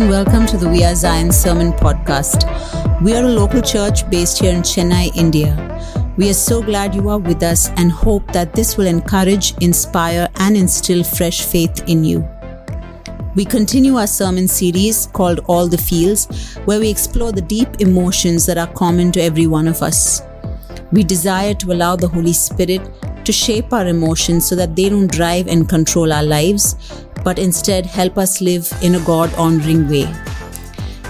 and welcome to the We Are Zion Sermon Podcast. We are a local church based here in Chennai, India. We are so glad you are with us and hope that this will encourage, inspire, and instill fresh faith in you. We continue our sermon series called All the Feels, where we explore the deep emotions that are common to every one of us. We desire to allow the Holy Spirit to shape our emotions so that they don't drive and control our lives, but instead help us live in a God honoring way.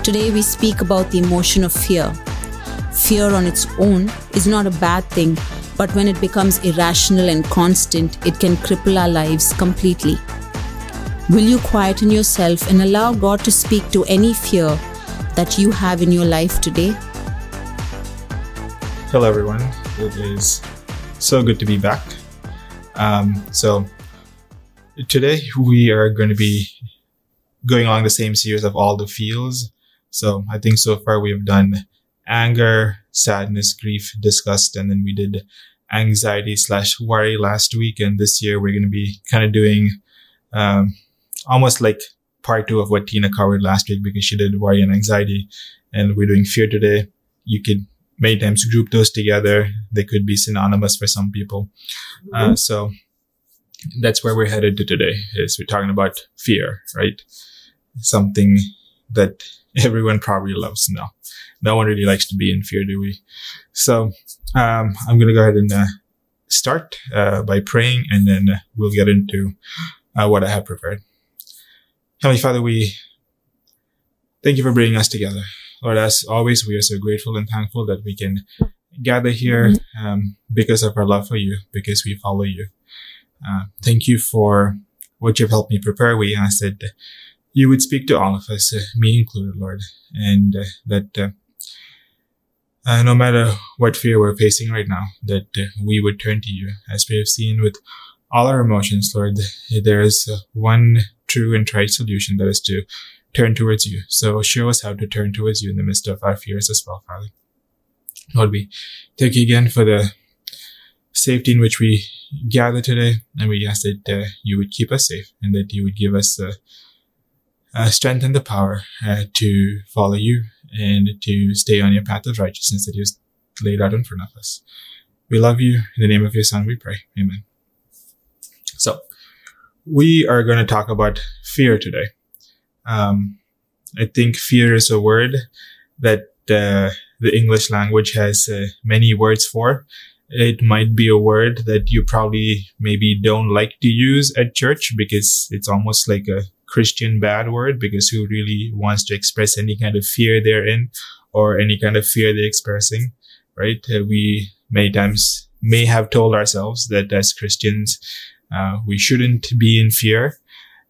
Today, we speak about the emotion of fear. Fear on its own is not a bad thing, but when it becomes irrational and constant, it can cripple our lives completely. Will you quieten yourself and allow God to speak to any fear that you have in your life today? Hello, everyone. It is so good to be back. Um, so, today we are going to be going along the same series of all the feels. So, I think so far we have done anger, sadness, grief, disgust, and then we did anxiety slash worry last week. And this year we're going to be kind of doing um, almost like part two of what Tina covered last week because she did worry and anxiety. And we're doing fear today. You could many times group those together. They could be synonymous for some people. Uh, mm-hmm. Uh, so that's where we're headed to today is we're talking about fear, right? Something that everyone probably loves. No, no one really likes to be in fear, do we? So, um, I'm going to go ahead and, uh, start, uh, by praying and then uh, we'll get into, uh, what I have prepared. Heavenly Father, we thank you for bringing us together. Lord, as always, we are so grateful and thankful that we can gather here mm-hmm. um, because of our love for you, because we follow you. Uh, thank you for what you've helped me prepare. We ask that you would speak to all of us, uh, me included, Lord, and uh, that no matter what fear we're facing right now, that we would turn to you. As we have seen with all our emotions, Lord, there is one true and right solution that is to turn towards you. So show us how to turn towards you in the midst of our fears as well, Father. Lord, we thank you again for the safety in which we gather today, and we ask that uh, you would keep us safe and that you would give us the uh, uh, strength and the power uh, to follow you and to stay on your path of righteousness that you've laid out in front of us. We love you. In the name of your Son, we pray. Amen. So, we are going to talk about fear today. Um, I think fear is a word that uh, the English language has uh, many words for. It might be a word that you probably maybe don't like to use at church because it's almost like a Christian bad word because who really wants to express any kind of fear they're in or any kind of fear they're expressing, right? Uh, we many times may have told ourselves that as Christians, uh, we shouldn't be in fear.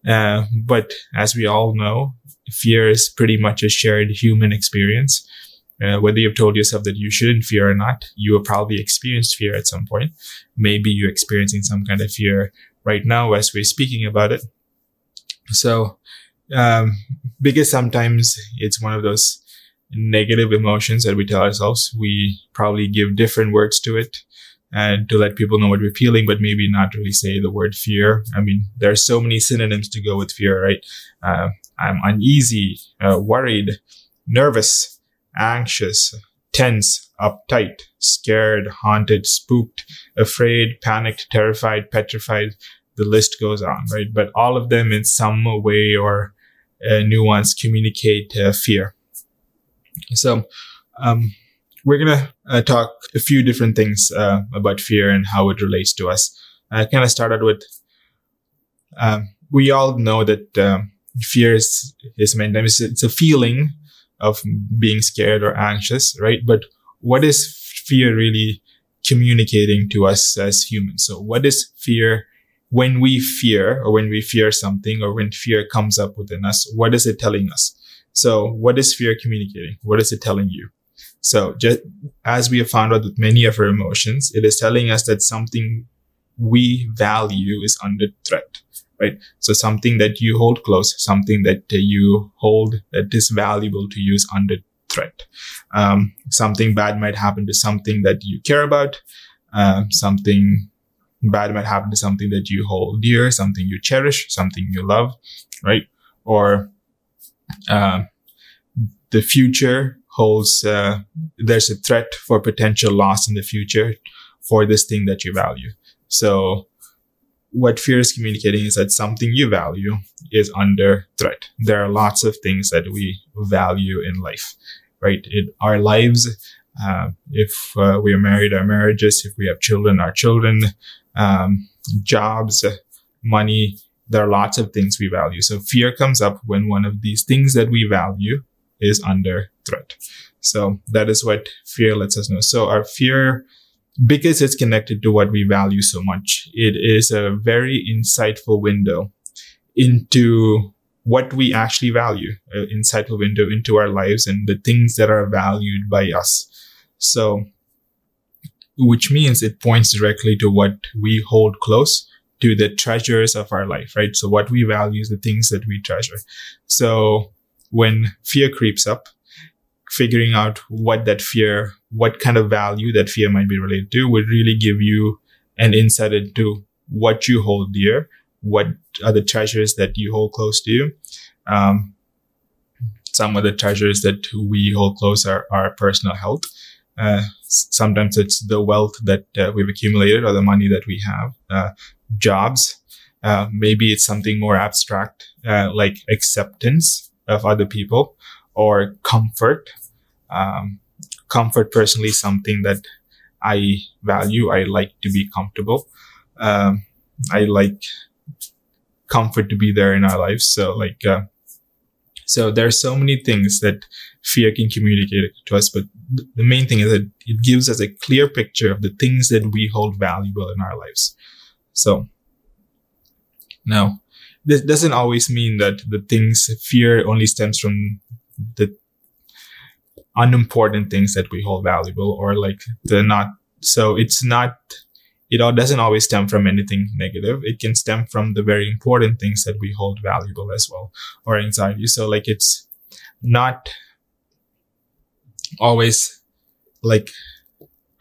Uh, but as we all know, fear is pretty much a shared human experience. Uh, whether you've told yourself that you shouldn't fear or not, you have probably experienced fear at some point. Maybe you're experiencing some kind of fear right now as we're speaking about it. So, um, because sometimes it's one of those negative emotions that we tell ourselves, we probably give different words to it and to let people know what we're feeling, but maybe not really say the word fear. I mean, there are so many synonyms to go with fear, right? Uh, I'm uneasy, uh, worried, nervous, anxious, tense, uptight, scared, haunted, spooked, afraid, panicked, terrified, petrified. The list goes on, right? But all of them in some way or uh, nuance communicate uh, fear. So, um, we're gonna uh, talk a few different things uh, about fear and how it relates to us. I kind of started with um, we all know that um, fear is is meant it's, it's a feeling of being scared or anxious, right? But what is fear really communicating to us as humans? So what is fear when we fear or when we fear something or when fear comes up within us? What is it telling us? So what is fear communicating? What is it telling you? So just as we have found out with many of our emotions, it is telling us that something we value is under threat, right? So something that you hold close, something that you hold that is valuable to use under threat. Um, something bad might happen to something that you care about. Uh, something bad might happen to something that you hold dear, something you cherish, something you love, right? Or uh, the future holds, uh, there's a threat for potential loss in the future for this thing that you value. So what fear is communicating is that something you value is under threat. There are lots of things that we value in life, right? Our lives, uh, if uh, we are married, our marriages, if we have children, our children, um, jobs, money, there are lots of things we value. So fear comes up when one of these things that we value is under threat. So that is what fear lets us know. So our fear, because it's connected to what we value so much, it is a very insightful window into what we actually value, an insightful window into our lives and the things that are valued by us. So, which means it points directly to what we hold close to the treasures of our life, right? So what we value is the things that we treasure. So when fear creeps up, figuring out what that fear, what kind of value that fear might be related to would really give you an insight into what you hold dear, what are the treasures that you hold close to you. Um, some of the treasures that we hold close are our personal health. Uh, sometimes it's the wealth that uh, we've accumulated or the money that we have, uh, jobs. Uh, maybe it's something more abstract, uh, like acceptance of other people or comfort. Um, comfort personally something that I value. I like to be comfortable. Um, I like comfort to be there in our lives. So like, uh, so there are so many things that fear can communicate to us, but the main thing is that it gives us a clear picture of the things that we hold valuable in our lives. So now this doesn't always mean that the things fear only stems from the unimportant things that we hold valuable or like the not so it's not it all doesn't always stem from anything negative. It can stem from the very important things that we hold valuable as well, or anxiety. So like it's not always like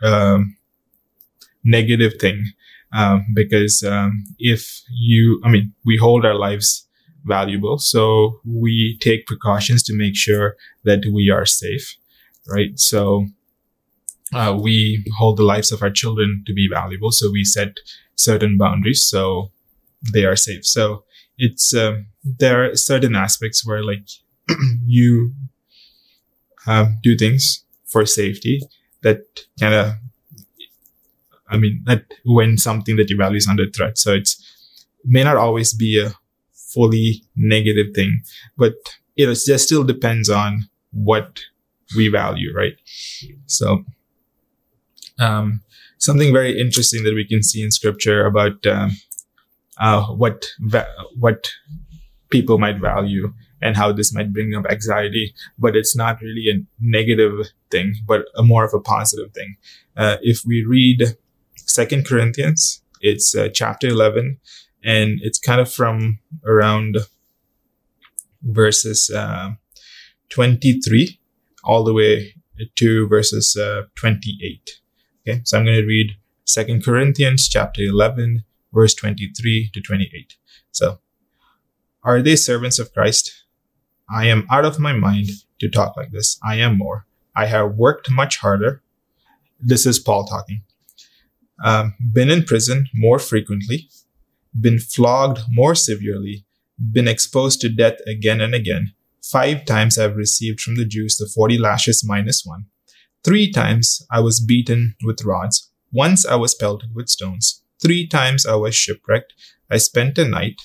um, negative thing um, because um, if you, I mean, we hold our lives valuable, so we take precautions to make sure that we are safe, right? So uh, we hold the lives of our children to be valuable. So we set certain boundaries so they are safe. So it's, uh, there are certain aspects where like you uh, do things for safety that kind of, I mean, that when something that you value is under threat. So it's, may not always be a fully negative thing, but it just still depends on what we value, right? So um, something very interesting that we can see in scripture about um, uh, what va- what people might value and how this might bring up anxiety, but it's not really a negative thing, but a more of a positive thing. Uh, if we read Second Corinthians, it's uh, chapter eleven, and it's kind of from around verses uh, twenty three all the way to verses uh, twenty eight. Okay, so I'm going to read Second Corinthians chapter 11, verse 23 to 28. So, are they servants of Christ? I am out of my mind to talk like this. I am more. I have worked much harder. This is Paul talking. Um, been in prison more frequently, been flogged more severely, been exposed to death again and again. Five times I've received from the Jews the 40 lashes minus one. Three times I was beaten with rods. Once I was pelted with stones. Three times I was shipwrecked. I spent a night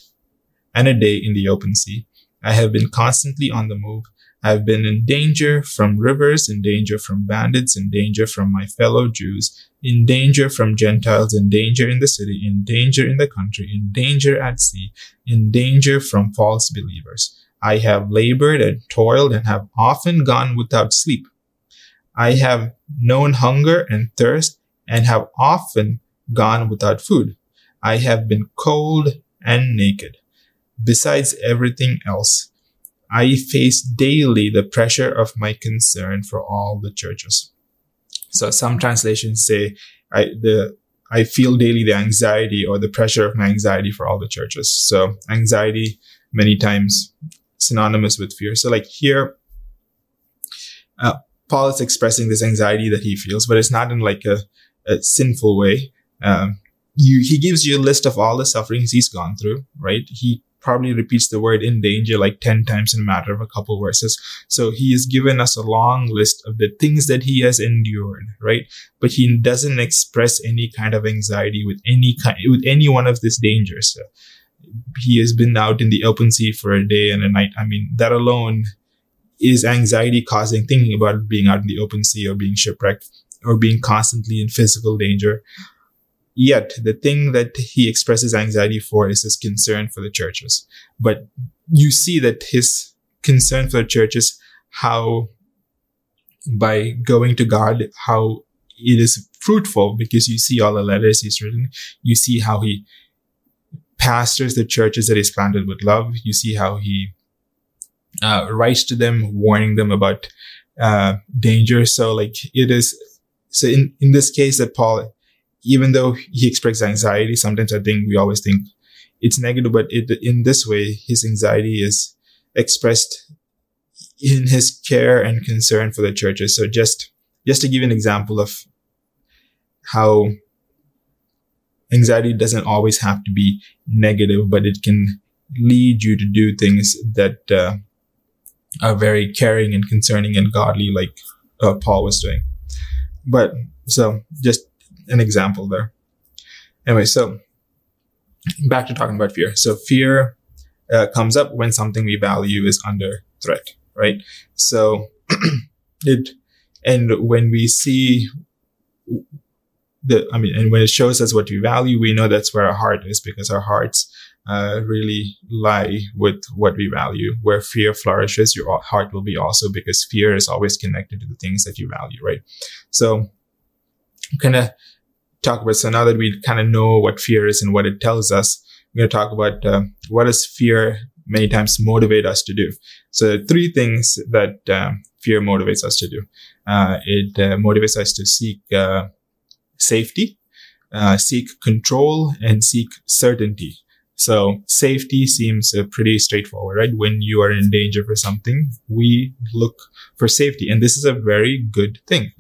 and a day in the open sea. I have been constantly on the move. I have been in danger from rivers, in danger from bandits, in danger from my fellow Jews, in danger from Gentiles, in danger in the city, in danger in the country, in danger at sea, in danger from false believers. I have labored and toiled and have often gone without sleep. I have known hunger and thirst and have often gone without food. I have been cold and naked. Besides everything else, I face daily the pressure of my concern for all the churches. So some translations say I, the, I feel daily the anxiety or the pressure of my anxiety for all the churches. So anxiety many times synonymous with fear. So like here, uh, Paul is expressing this anxiety that he feels, but it's not in like a, a sinful way. Um, you, he gives you a list of all the sufferings he's gone through, right? He probably repeats the word in danger like 10 times in a matter of a couple verses. So he has given us a long list of the things that he has endured, right? But he doesn't express any kind of anxiety with any kind, with any one of these dangers. So he has been out in the open sea for a day and a night. I mean, that alone is anxiety causing thinking about being out in the open sea or being shipwrecked or being constantly in physical danger. Yet the thing that he expresses anxiety for is his concern for the churches. But you see that his concern for the churches, how by going to God, how it is fruitful because you see all the letters he's written. You see how he pastors the churches that he's planted with love. You see how he uh, writes to them, warning them about uh, danger. So like it is. So in, in this case that Paul even though he expresses anxiety, sometimes I think we always think it's negative, but it, in this way, his anxiety is expressed in his care and concern for the churches. So just, just to give an example of how anxiety doesn't always have to be negative, but it can lead you to do things that uh, are very caring and concerning and godly, like uh, Paul was doing. But so just an example there. Anyway, so back to talking about fear. So fear uh, comes up when something we value is under threat, right? So it, and when we see the, I mean, and when it shows us what we value, we know that's where our heart is because our hearts uh, really lie with what we value. Where fear flourishes, your heart will be also because fear is always connected to the things that you value, right? So kind of talk about. So now that we kind of know what fear is and what it tells us, we're going to talk about uh, what does fear many times motivate us to do. So three things that uh, fear motivates us to do. Uh, it uh, motivates us to seek uh, safety, uh, seek control, and seek certainty. So safety seems pretty straightforward, right? When you are in danger for something, we look for safety, and this is a very good thing.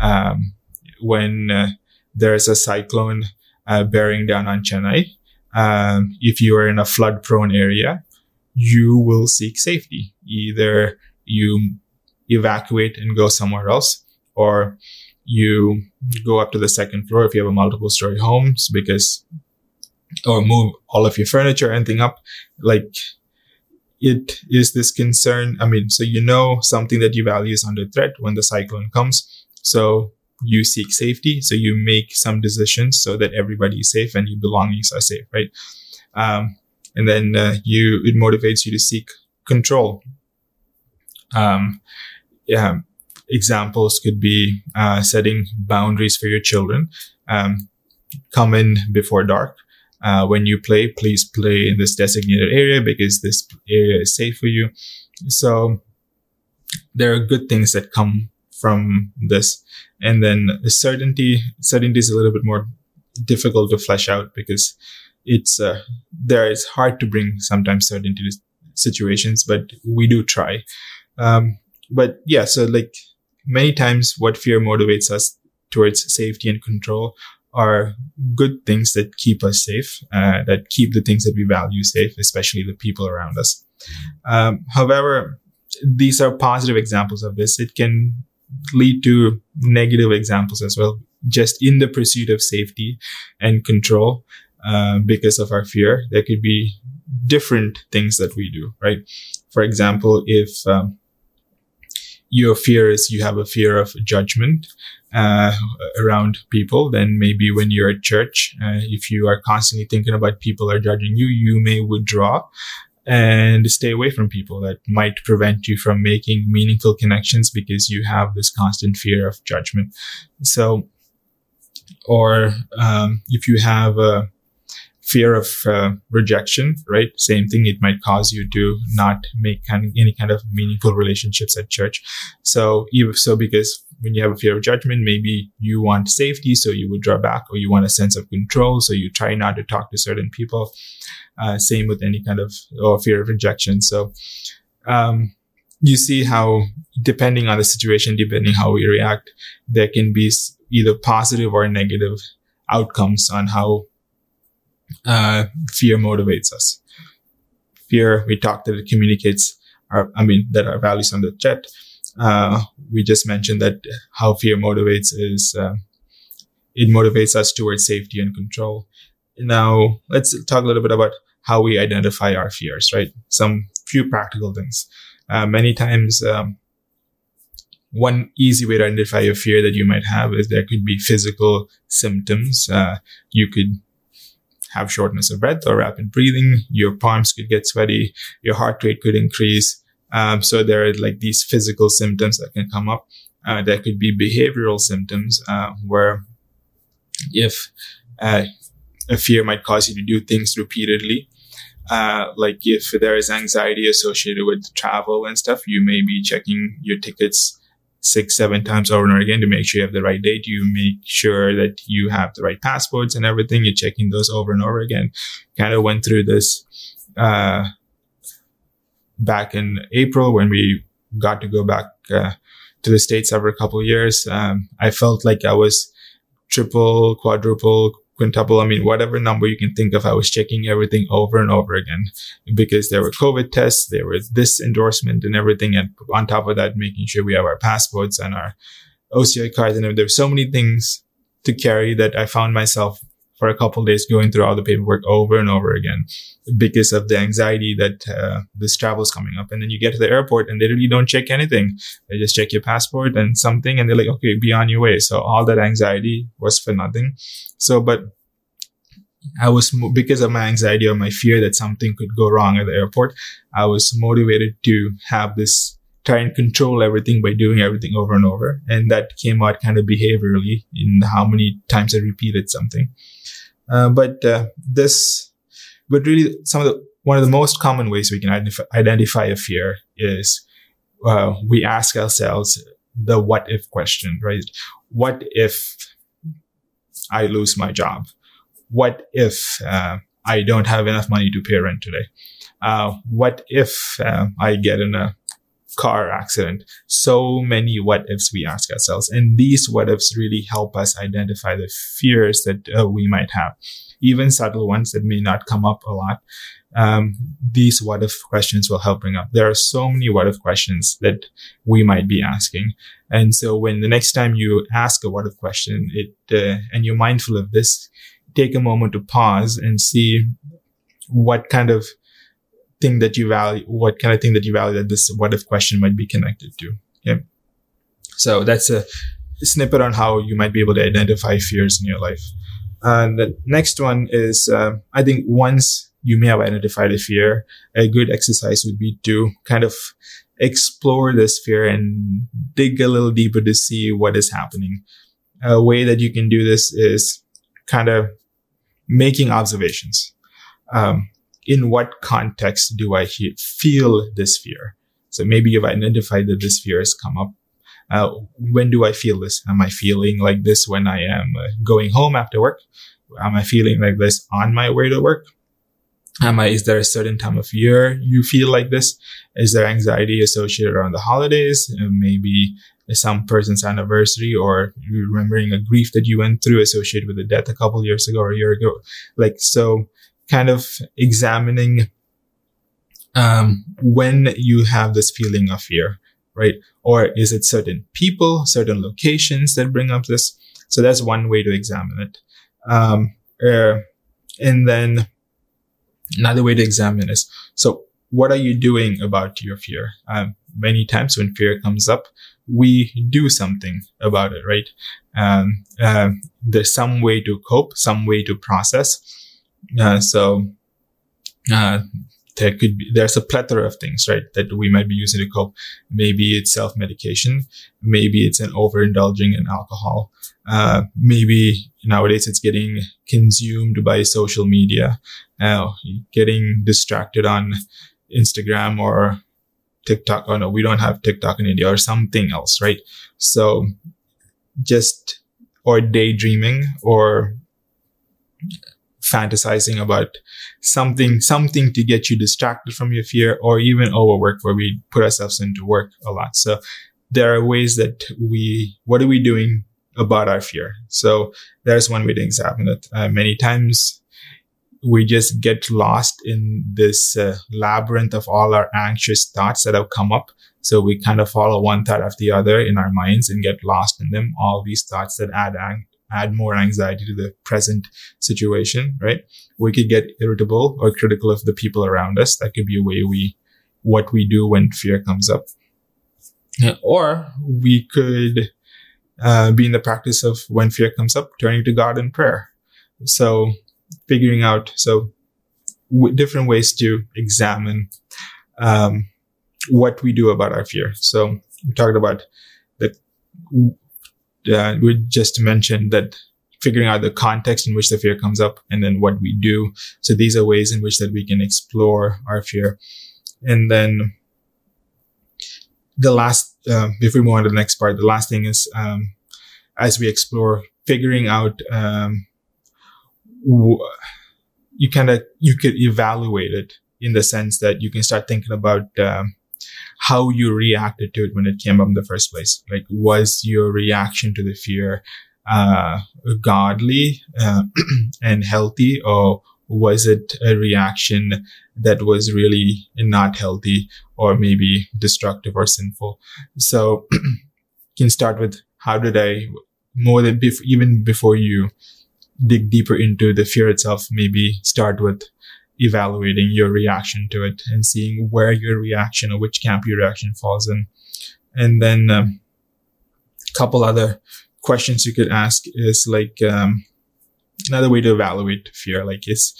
Um, when there's a cyclone uh, bearing down on Chennai. Um, if you are in a flood prone area, you will seek safety. Either you evacuate and go somewhere else, or you go up to the second floor if you have a multiple story homes because, or move all of your furniture, anything up. Like it is this concern. I mean, so you know something that you value is under threat when the cyclone comes. So you seek safety. So you make some decisions so that everybody is safe and your belongings are safe, right? Um, and then uh, you it motivates you to seek control. Um, yeah, examples could be uh, setting boundaries for your children. Um, come in before dark. Uh, when you play, please play in this designated area because this area is safe for you. So there are good things that come from this. And then certainty, certainty is a little bit more difficult to flesh out because it's, uh, there is hard to bring sometimes certainty to situations, but we do try. Um, but yeah, so like many times what fear motivates us towards safety and control are good things that keep us safe, uh, that keep the things that we value safe, especially the people around us. Um, however, these are positive examples of this. It can lead to negative examples as well, just in the pursuit of safety and control. Uh, because of our fear, there could be different things that we do, right? For example, if um, your fear is you have a fear of judgment uh, around people, then maybe when you're at church, uh, if you are constantly thinking about people are judging you, you may withdraw and stay away from people that might prevent you from making meaningful connections because you have this constant fear of judgment. So, or um, if you have a fear of uh, rejection, right? Same thing. It might cause you to not make any kind of meaningful relationships at church. So, so because when you have a fear of judgment, maybe you want safety, so you would draw back, or you want a sense of control, so you try not to talk to certain people. Uh, same with any kind of or fear of rejection. So um, you see how depending on the situation, depending how we react, there can be either positive or negative outcomes on how uh, fear motivates us. Fear, we talked that it communicates our, I mean, that our values on the jet. Uh, we just mentioned that how fear motivates is, uh, it motivates us towards safety and control. Now, let's talk a little bit about how we identify our fears, right? Some few practical things. Uh, many times, um, one easy way to identify a fear that you might have is there could be physical symptoms. Uh, you could have shortness of breath or rapid breathing. Your palms could get sweaty. Your heart rate could increase. Um, so there are like these physical symptoms that can come up. Uh, there could be behavioral symptoms uh, where if uh, a fear might cause you to do things repeatedly. Uh, like if there is anxiety associated with travel and stuff, you may be checking your tickets six, seven times over and over again to make sure you have the right date. You make sure that you have the right passports and everything. You're checking those over and over again. Kind of went through this, uh, back in April when we got to go back, uh, to the States every couple of years. Um, I felt like I was triple, quadruple, quintuple, I mean, whatever number you can think of, I was checking everything over and over again because there were COVID tests, there was this endorsement and everything. And on top of that, making sure we have our passports and our OCI cards. And there were so many things to carry that I found myself for a couple days going through all the paperwork over and over again because of the anxiety that uh, this travel is coming up. And then you get to the airport and they really don't check anything. They just check your passport and something and they're like, okay, be on your way. So all that anxiety was for nothing. So, but I was, because of my anxiety or my fear that something could go wrong at the airport, I was motivated to have this try and control everything by doing everything over and over. And that came out kind of behaviorally in how many times I repeated something. Uh, but uh, this, but really, some of the one of the most common ways we can identify, a fear is uh, we ask ourselves the what if question, right? What if I lose my job? What if uh, I don't have enough money to pay rent today? Uh, what if uh, I get in a car accident. So many what ifs we ask ourselves. And these what ifs really help us identify the fears that uh, we might have, even subtle ones that may not come up a lot. Um, these what if questions will help bring up. There are so many what if questions that we might be asking. And so when the next time you ask a what if question, it, uh, and you're mindful of this, take a moment to pause and see what kind of thing that you value, what kind of thing that you value that this what if question might be connected to. So that's a snippet on how you might be able to identify fears in your life. And the next one is, uh, I think once you may have identified a fear, a good exercise would be to kind of explore this fear and dig a little deeper to see what is happening. A way that you can do this is kind of making observations. Um, in what context do I he- feel this fear? So maybe you've identified that this fear has come up. Uh, when do I feel this? Am I feeling like this when I am uh, going home after work? Am I feeling like this on my way to work? Am I, is there a certain time of year you feel like this? Is there anxiety associated around the holidays? Uh, maybe some person's anniversary or remembering a grief that you went through associated with a death a couple years ago or a year ago. Like, so kind of examining um, when you have this feeling of fear, right? Or is it certain people, certain locations that bring up this? So that's one way to examine it. Um, uh, and then another way to examine is, so what are you doing about your fear? Um, many times when fear comes up, we do something about it, right? Um, uh, there's some way to cope, some way to process. Uh, so uh, there could be there's a plethora of things right that we might be using to cope. Maybe it's self-medication. Maybe it's an overindulging in alcohol. Uh, maybe nowadays it's getting consumed by social media. Uh, getting distracted on instagram or tiktok oh no we don't have tiktok in india or something else right? So just or daydreaming or fantasizing about something, something to get you distracted from your fear or even overwork where we put ourselves into work a lot. So there are ways that we, what are we doing about our fear? So there's one way to examine it. Uh, many times we just get lost in this uh, labyrinth of all our anxious thoughts that have come up. So we kind of follow one thought after the other in our minds and get lost in them. All these thoughts that add ang- add more anxiety to the present situation, right? We could get irritable or critical of the people around us. That could be a way we, what we do when fear comes up. Or we could uh, be in the practice of when fear comes up, turning to God in prayer. So figuring out, so w- different ways to examine, um, what we do about our fear. So we talked about the, uh, we just mentioned that figuring out the context in which the fear comes up and then what we do. So these are ways in which that we can explore our fear. And then the last, uh, before we move on to the next part, the last thing is, um, as we explore figuring out, um, you kind of, you could evaluate it in the sense that you can start thinking about, um, how you reacted to it when it came up in the first place. Like, was your reaction to the fear, uh, godly, uh, and healthy, or was it a reaction that was really not healthy or maybe destructive or sinful? So you can start with how did I more than bef- even before you dig deeper into the fear itself, maybe start with evaluating your reaction to it and seeing where your reaction or which camp your reaction falls in. And then a um, couple other questions you could ask is like um, another way to evaluate fear. Like is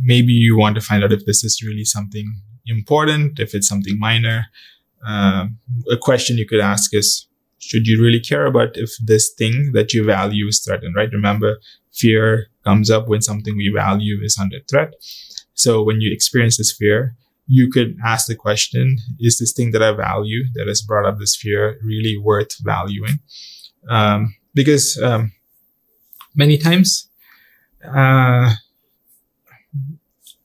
maybe you want to find out if this is really something important, if it's something minor. Uh, a question you could ask is, should you really care about if this thing that you value is threatened, right? Remember, fear comes up when something we value is under threat. So when you experience this fear, you could ask the question, is this thing that I value that has brought up this fear really worth valuing? Um, because, um, many times, uh,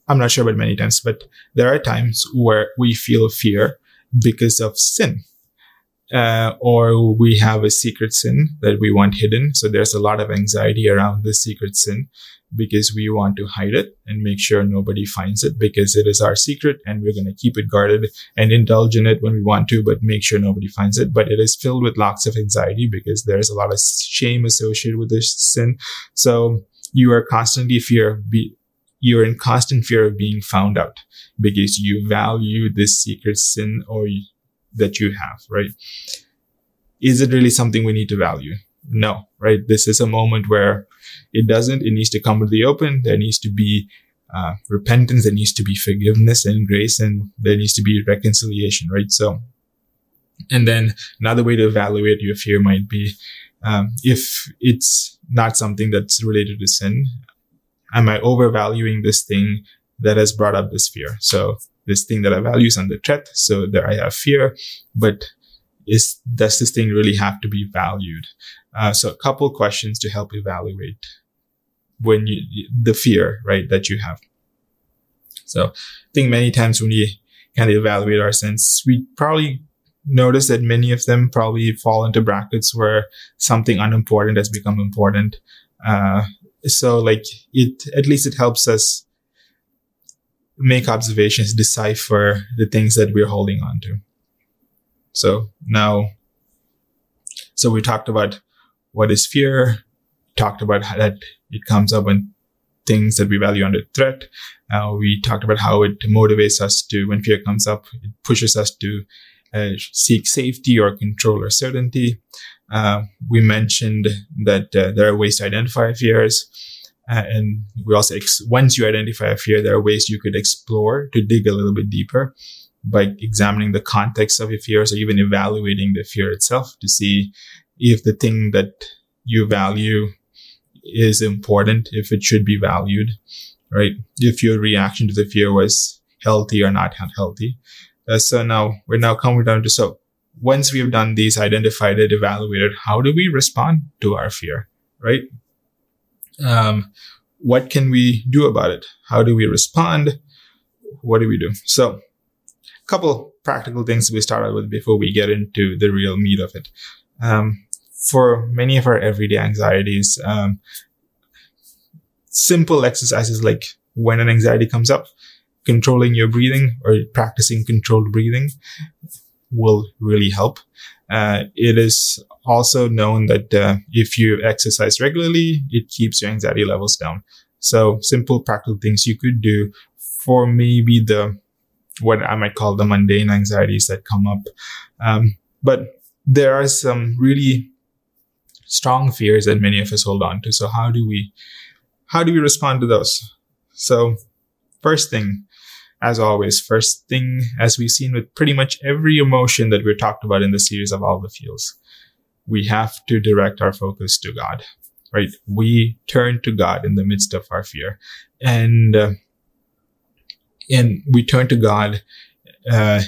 I'm not sure about many times, but there are times where we feel fear because of sin uh, or we have a secret sin that we want hidden. So there's a lot of anxiety around this secret sin because we want to hide it and make sure nobody finds it because it is our secret and we're going to keep it guarded and indulge in it when we want to, but make sure nobody finds it. But it is filled with lots of anxiety because there's a lot of shame associated with this sin. So you are constantly fear be, you're in constant fear of being found out because you value this secret sin or that you have, right? Is it really something we need to value? No, right? This is a moment where it doesn't. It needs to come to the open. There needs to be uh, repentance. There needs to be forgiveness and grace, and there needs to be reconciliation, right? So, and then another way to evaluate your fear might be um, if it's not something that's related to sin. Am I overvaluing this thing that has brought up this fear? So this thing that I value is under threat. So there I have fear, but is, does this thing really have to be valued? Uh, so a couple questions to help evaluate when you, the fear, right, that you have. So I think many times when we kind of evaluate our sins, we probably notice that many of them probably fall into brackets where something unimportant has become important. Uh, so like it, at least it helps us make observations, decipher the things that we're holding on to. So now, so we talked about what is fear, talked about how that it comes up when things that we value under threat. Uh, we talked about how it motivates us to, when fear comes up, it pushes us to uh, seek safety or control or certainty. Uh, we mentioned that uh, there are ways to identify fears. Uh, and we also, ex- once you identify a fear, there are ways you could explore to dig a little bit deeper by examining the context of your fears or even evaluating the fear itself to see if the thing that you value is important, if it should be valued, right? If your reaction to the fear was healthy or not healthy. Uh, so now we're now coming down to, so once we've done these, identified it, evaluated, how do we respond to our fear, right? Um, what can we do about it? How do we respond? What do we do? So, a couple practical things we start out with before we get into the real meat of it. Um, for many of our everyday anxieties, um, simple exercises like when an anxiety comes up, controlling your breathing or practicing controlled breathing will really help. Uh, it is also known that uh, if you exercise regularly, it keeps your anxiety levels down. So simple practical things you could do for maybe the what I might call the mundane anxieties that come up. Um, but there are some really strong fears that many of us hold on to. So how do we how do we respond to those? So first thing, as always, first thing, as we've seen with pretty much every emotion that we're talked about in the series of all the feels, we have to direct our focus to God, right? We turn to God in the midst of our fear and, uh, and we turn to God, uh,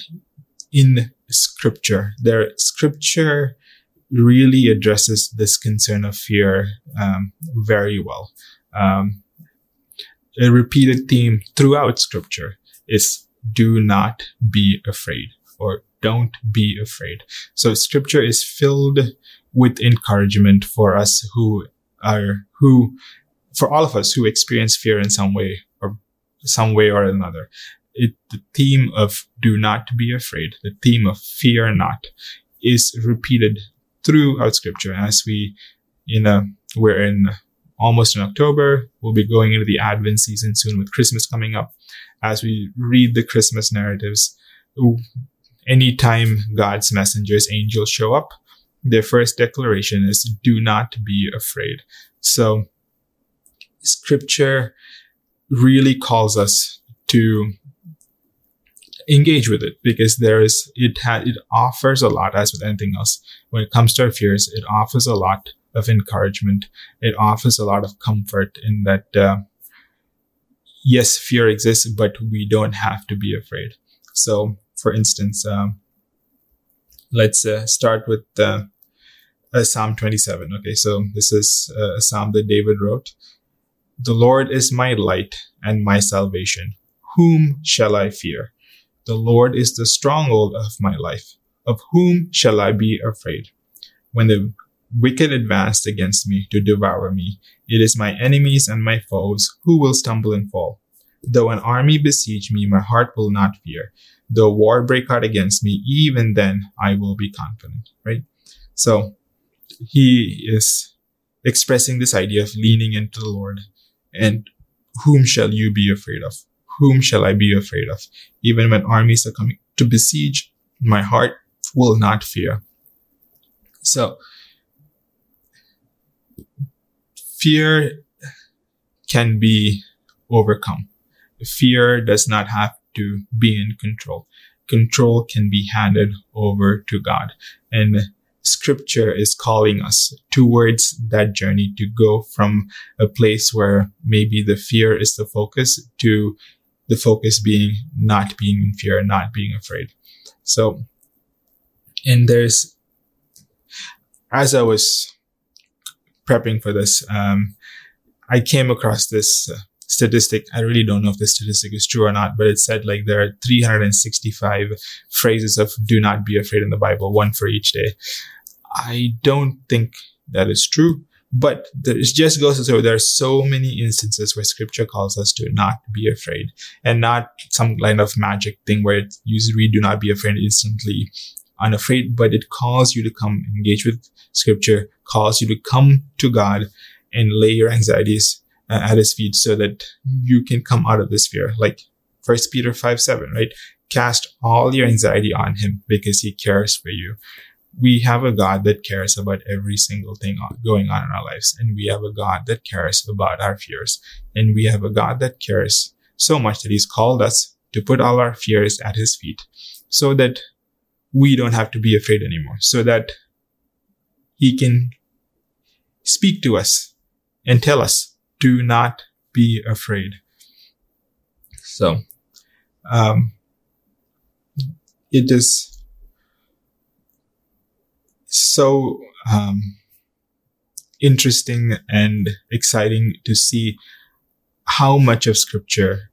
in scripture. There, scripture really addresses this concern of fear, um, very well. Um, a repeated theme throughout scripture is do not be afraid or don't be afraid. So scripture is filled with encouragement for us who are, who, for all of us who experience fear in some way or some way or another. It, the theme of do not be afraid, the theme of fear not is repeated throughout scripture as we, you know, we're in almost in October. We'll be going into the Advent season soon with Christmas coming up. As we read the Christmas narratives, anytime God's messengers, angels show up, their first declaration is do not be afraid. So scripture really calls us to engage with it because there is it ha- it offers a lot as with anything else when it comes to our fears it offers a lot of encouragement. It offers a lot of comfort in that, uh, yes, fear exists, but we don't have to be afraid. So, for instance, um, let's uh, start with uh, Psalm 27. Okay, so this is uh, a psalm that David wrote. The Lord is my light and my salvation. Whom shall I fear? The Lord is the stronghold of my life. Of whom shall I be afraid? When the wicked advanced against me to devour me. It is my enemies and my foes who will stumble and fall. Though an army besiege me, my heart will not fear. Though war break out against me, even then I will be confident, right? So he is expressing this idea of leaning into the Lord and whom shall you be afraid of? Whom shall I be afraid of? Even when armies are coming to besiege, my heart will not fear. So fear can be overcome. Fear does not have to be in control. Control can be handed over to God. And scripture is calling us towards that journey to go from a place where maybe the fear is the focus to the focus being not being in fear, not being afraid. So, and there's, as I was prepping for this, um, I came across this uh, statistic. I really don't know if this statistic is true or not, but it said like there are 365 phrases of do not be afraid in the Bible, one for each day. I don't think that is true, but it just goes to show there are so many instances where scripture calls us to not be afraid and not some kind of magic thing where it usually do not be afraid instantly unafraid, but it calls you to come engage with scripture, calls you to come to God and lay your anxieties uh, at his feet so that you can come out of this fear. Like first Peter 5, 7, right? Cast all your anxiety on him because he cares for you. We have a God that cares about every single thing going on in our lives. And we have a God that cares about our fears. And we have a God that cares so much that he's called us to put all our fears at his feet so that we don't have to be afraid anymore so that he can speak to us and tell us, do not be afraid. So, um, it is so, um, interesting and exciting to see how much of scripture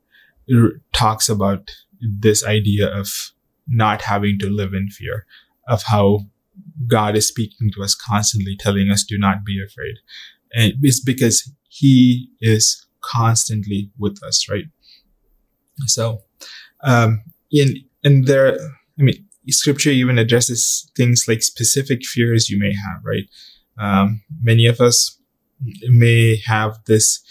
talks about this idea of not having to live in fear, of how God is speaking to us constantly, telling us, do not be afraid. And it's because he is constantly with us, right? So, um, in, and there, I mean, scripture even addresses things like specific fears you may have, right? Um, many of us may have this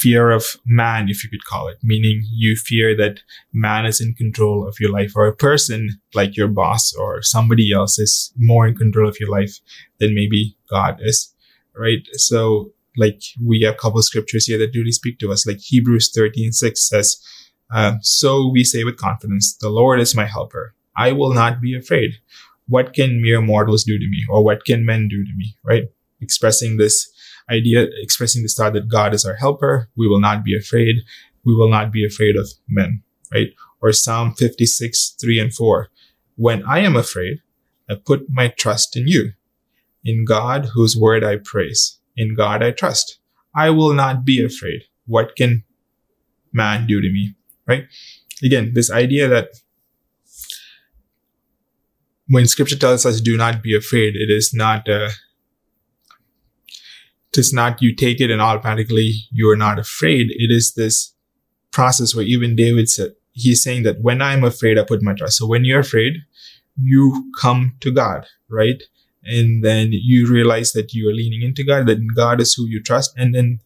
fear of man, if you could call it, meaning you fear that man is in control of your life or a person like your boss or somebody else is more in control of your life than maybe God is, right? So like we have a couple scriptures here that really speak to us, like Hebrews 13, 6 says, uh, so we say with confidence, the Lord is my helper. I will not be afraid. What can mere mortals do to me or what can men do to me, right? Expressing this idea, expressing this thought that God is our helper. We will not be afraid. We will not be afraid of men, right? Or Psalm 56, 3 and 4. When I am afraid, I put my trust in you, in God whose word I praise. In God I trust. I will not be afraid. What can man do to me? Right? Again, this idea that when scripture tells us do not be afraid, it is not a it's not you take it and automatically you are not afraid. It is this process where even David said, he's saying that when I'm afraid, I put my trust. So when you're afraid, you come to God, right? And then you realize that you are leaning into God, that God is who you trust. And then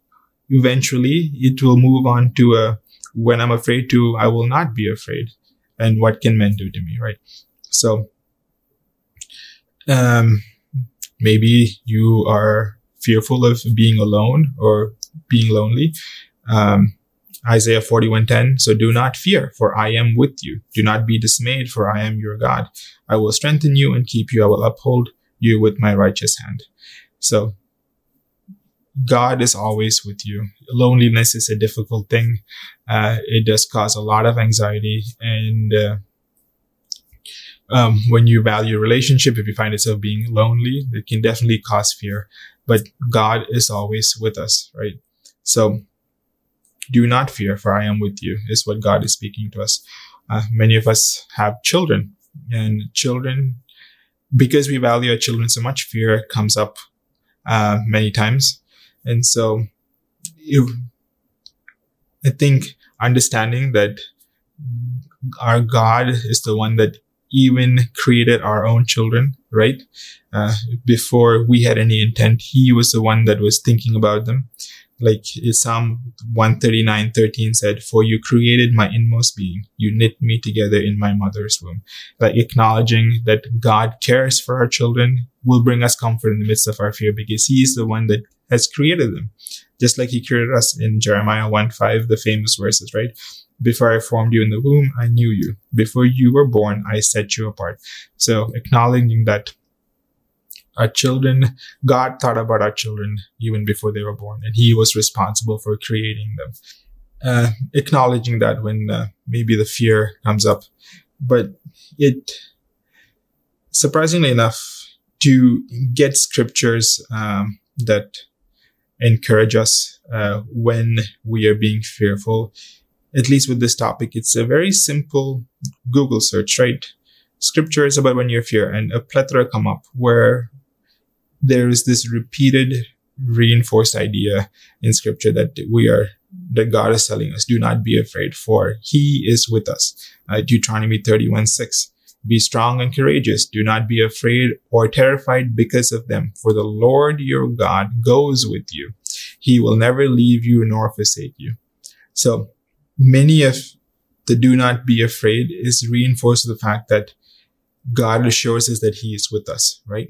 eventually it will move on to a, when I'm afraid to, I will not be afraid. And what can men do to me, right? So, um, maybe you are fearful of being alone or being lonely. Um, Isaiah 41:10 So do not fear for I am with you. Do not be dismayed for I am your God. I will strengthen you and keep you. I will uphold you with my righteous hand. So God is always with you. Loneliness is a difficult thing. Uh, it does cause a lot of anxiety and uh, um, when you value a relationship, if you find yourself being lonely, it can definitely cause fear but God is always with us, right? So do not fear, for I am with you, is what God is speaking to us. Uh, many of us have children, and children, because we value our children so much, fear comes up uh, many times. And so you, I think understanding that our God is the one that even created our own children, right? Uh, before we had any intent, he was the one that was thinking about them. Like Psalm 139, 13 said, for you created my inmost being. You knit me together in my mother's womb. Like acknowledging that God cares for our children will bring us comfort in the midst of our fear because he is the one that has created them. Just like he created us in Jeremiah 1, 5, the famous verses, right? Before I formed you in the womb, I knew you. Before you were born, I set you apart. So acknowledging that our children, God thought about our children even before they were born, and He was responsible for creating them. Uh, acknowledging that when uh, maybe the fear comes up, but it, surprisingly enough, to get scriptures um, that encourage us uh, when we are being fearful at least with this topic, it's a very simple Google search, right? Scripture is about when you're fear and a plethora come up where there is this repeated reinforced idea in scripture that we are that God is telling us, do not be afraid, for he is with us. Uh, Deuteronomy 31, 6. Be strong and courageous. Do not be afraid or terrified because of them, for the Lord your God goes with you. He will never leave you nor forsake you. So many of the do not be afraid is reinforced the fact that God assures us that he is with us, right?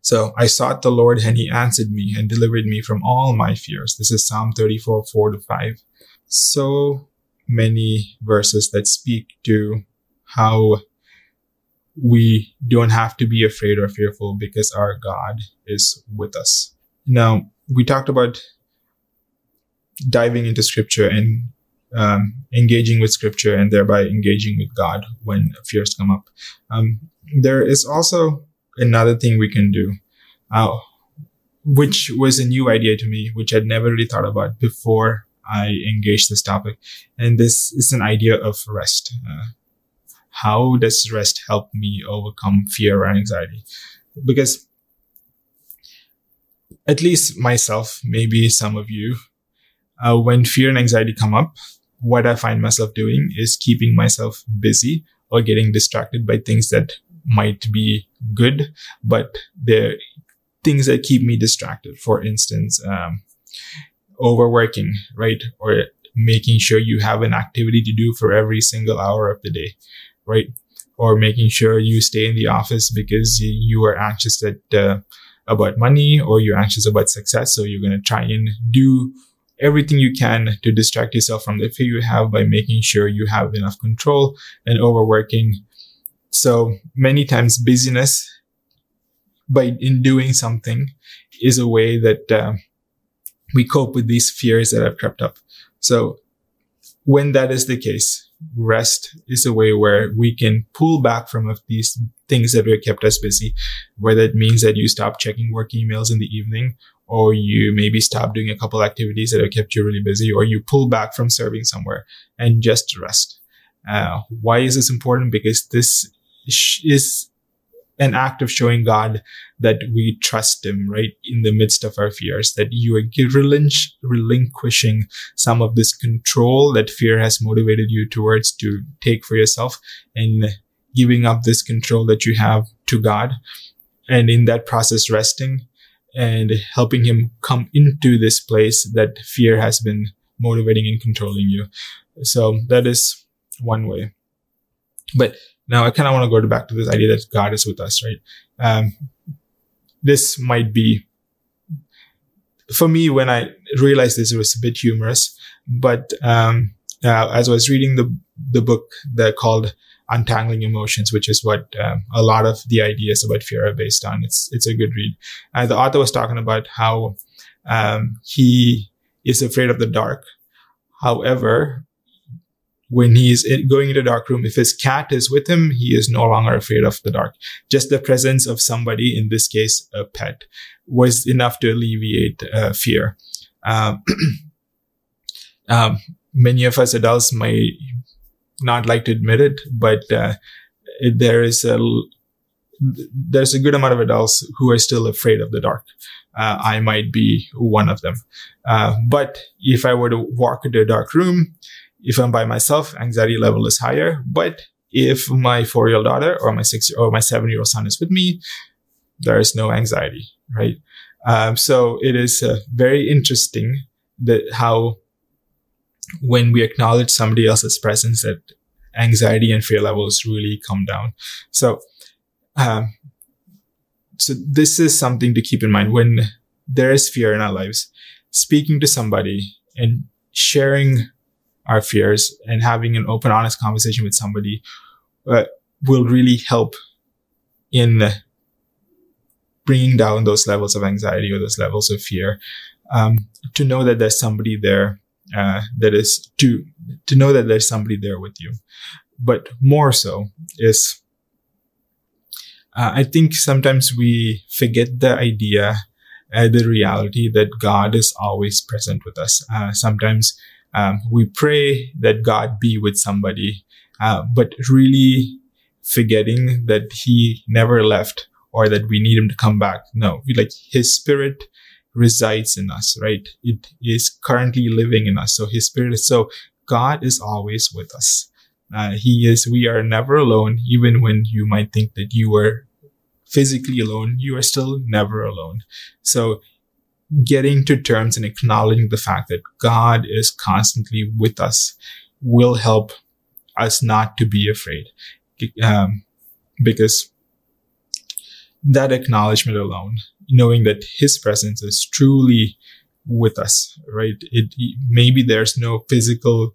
So I sought the Lord and he answered me and delivered me from all my fears. This is Psalm 34, 4 to 5. So many verses that speak to how we don't have to be afraid or fearful because our God is with us. Now, we talked about diving into scripture and um, engaging with scripture and thereby engaging with God when fears come up. Um, there is also another thing we can do. Uh, which was a new idea to me, which I'd never really thought about before I engaged this topic. And this is an idea of rest. Uh, how does rest help me overcome fear and anxiety? Because at least myself, maybe some of you, uh, when fear and anxiety come up, what I find myself doing is keeping myself busy or getting distracted by things that might be good, but they're things that keep me distracted. For instance, um, overworking, right? Or making sure you have an activity to do for every single hour of the day, right? Or making sure you stay in the office because you are anxious that, uh, about money or you're anxious about success. So you're going to try and do everything you can to distract yourself from the fear you have by making sure you have enough control and overworking. So many times busyness by in doing something is a way that uh, we cope with these fears that have crept up. So when that is the case, rest is a way where we can pull back from these things that have kept us busy, whether it means that you stop checking work emails in the evening or you maybe stop doing a couple activities that have kept you really busy, or you pull back from serving somewhere and just rest. Uh, why is this important? Because this is an act of showing God that we trust Him, right, in the midst of our fears, that you are relinquishing some of this control that fear has motivated you towards to take for yourself and giving up this control that you have to God. And in that process, resting and helping him come into this place that fear has been motivating and controlling you. So that is one way. But now I kind of want to go back to this idea that God is with us, right? Um, this might be, for me, when I realized this, it was a bit humorous, but, um, uh, as I was reading the, the book that called untangling emotions, which is what um, a lot of the ideas about fear are based on. It's it's a good read. And the author was talking about how um, he is afraid of the dark. However, when he's going into a dark room, if his cat is with him, he is no longer afraid of the dark. Just the presence of somebody, in this case, a pet, was enough to alleviate uh, fear. Um, um, many of us adults might not like to admit it, but uh, it, there is a there's a good amount of adults who are still afraid of the dark. Uh, I might be one of them. Uh, but if I were to walk into a dark room, if I'm by myself, anxiety level is higher. But if my four year old daughter or my six or my seven year old son is with me, there is no anxiety, right? Um, so it is uh, very interesting that how when we acknowledge somebody else's presence, that anxiety and fear levels really come down. So, um, so this is something to keep in mind when there is fear in our lives. Speaking to somebody and sharing our fears and having an open, honest conversation with somebody uh, will really help in bringing down those levels of anxiety or those levels of fear. Um, to know that there's somebody there uh, that is to to know that there's somebody there with you. But more so is uh, i think sometimes we forget the idea uh, the reality that god is always present with us. Uh, sometimes um, we pray that god be with somebody uh, but really forgetting that he never left or that we need him to come back. No like his spirit resides in us, right? It is currently living in us. So his spirit is so God is always with us. Uh, he is, we are never alone. Even when you might think that you are physically alone, you are still never alone. So getting to terms and acknowledging the fact that God is constantly with us will help us not to be afraid. Um, because that acknowledgement alone knowing that his presence is truly with us, right? It, maybe there's no physical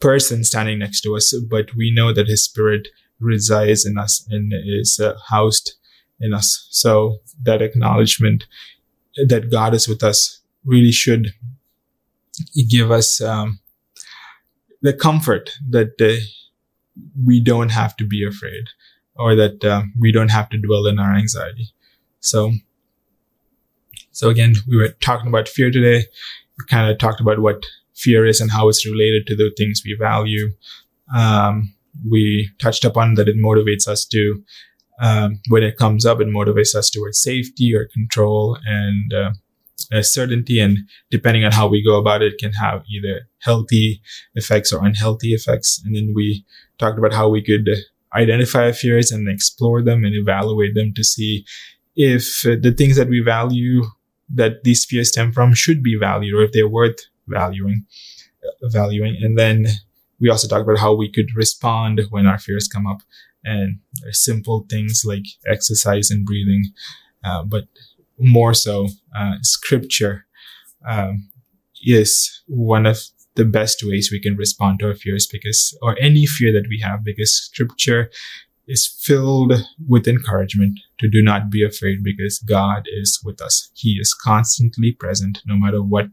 person standing next to us, but we know that his spirit resides in us and is uh, housed in us. So that acknowledgement that God is with us really should give us um, the comfort that uh, we don't have to be afraid or that uh, we don't have to dwell in our anxiety. So So again, we were talking about fear today. We kind of talked about what fear is and how it's related to the things we value. Um, we touched upon that it motivates us to, um, when it comes up, it motivates us towards safety or control and uh, certainty. And depending on how we go about it, can have either healthy effects or unhealthy effects. And then we talked about how we could identify fears and explore them and evaluate them to see if the things that we value that these fears stem from should be valued or if they're worth valuing, valuing. And then we also talked about how we could respond when our fears come up and simple things like exercise and breathing. Uh, but more so, uh, scripture, um, is one of the best ways we can respond to our fears because, or any fear that we have, because scripture is filled with encouragement to do not be afraid because God is with us. He is constantly present no matter what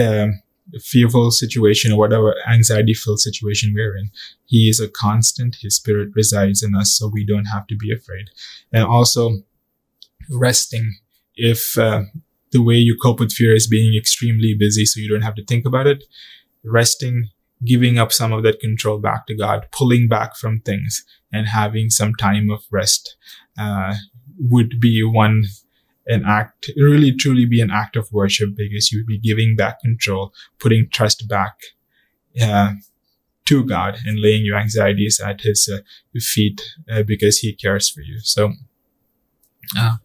um, fearful situation or whatever anxiety filled situation we're in. He is a constant. His spirit resides in us, so we don't have to be afraid. And also resting if uh, the way you cope with fear is being extremely busy so you don't have to think about it resting, giving up some of that control back to God, pulling back from things and having some time of rest, uh, would be one, an act, really truly be an act of worship because you would be giving back control, putting trust back, uh, to God and laying your anxieties at his uh, feet uh, because he cares for you. So, uh,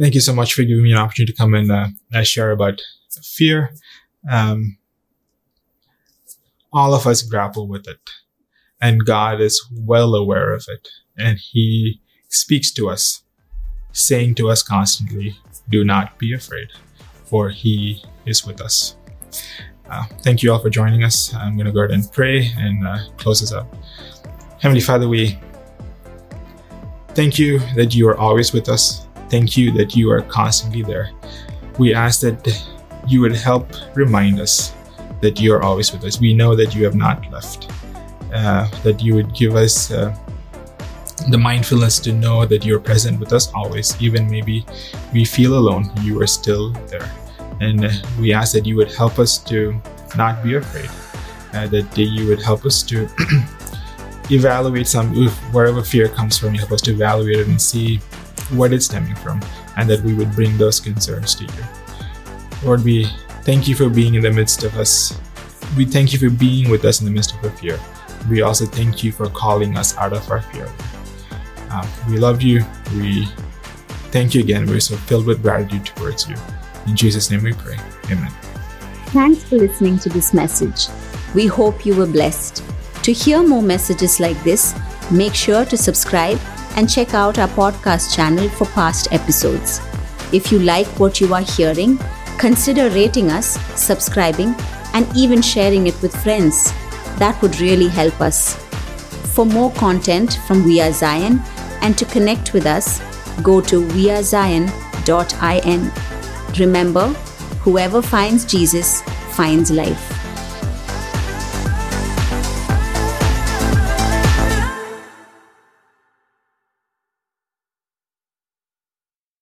thank you so much for giving me an opportunity to come and uh, share about fear. Um, all of us grapple with it. And God is well aware of it. And He speaks to us, saying to us constantly, Do not be afraid, for He is with us. Uh, thank you all for joining us. I'm going to go ahead and pray and uh, close this up. Heavenly Father, we thank you that you are always with us. Thank you that you are constantly there. We ask that you would help remind us that you are always with us. We know that you have not left, uh, that you would give us uh, the mindfulness to know that you're present with us always, even maybe we feel alone, you are still there. And we ask that you would help us to not be afraid, uh, that you would help us to evaluate some, wherever fear comes from, you help us to evaluate it and see what it's stemming from, and that we would bring those concerns to you. Lord, we Thank you for being in the midst of us. We thank you for being with us in the midst of our fear. We also thank you for calling us out of our fear. Uh, we love you. We thank you again. We're so filled with gratitude towards you. In Jesus' name we pray. Amen. Thanks for listening to this message. We hope you were blessed. To hear more messages like this, make sure to subscribe and check out our podcast channel for past episodes. If you like what you are hearing, Consider rating us, subscribing, and even sharing it with friends. That would really help us. For more content from We Are Zion and to connect with us, go to wearezion.in. Remember, whoever finds Jesus finds life.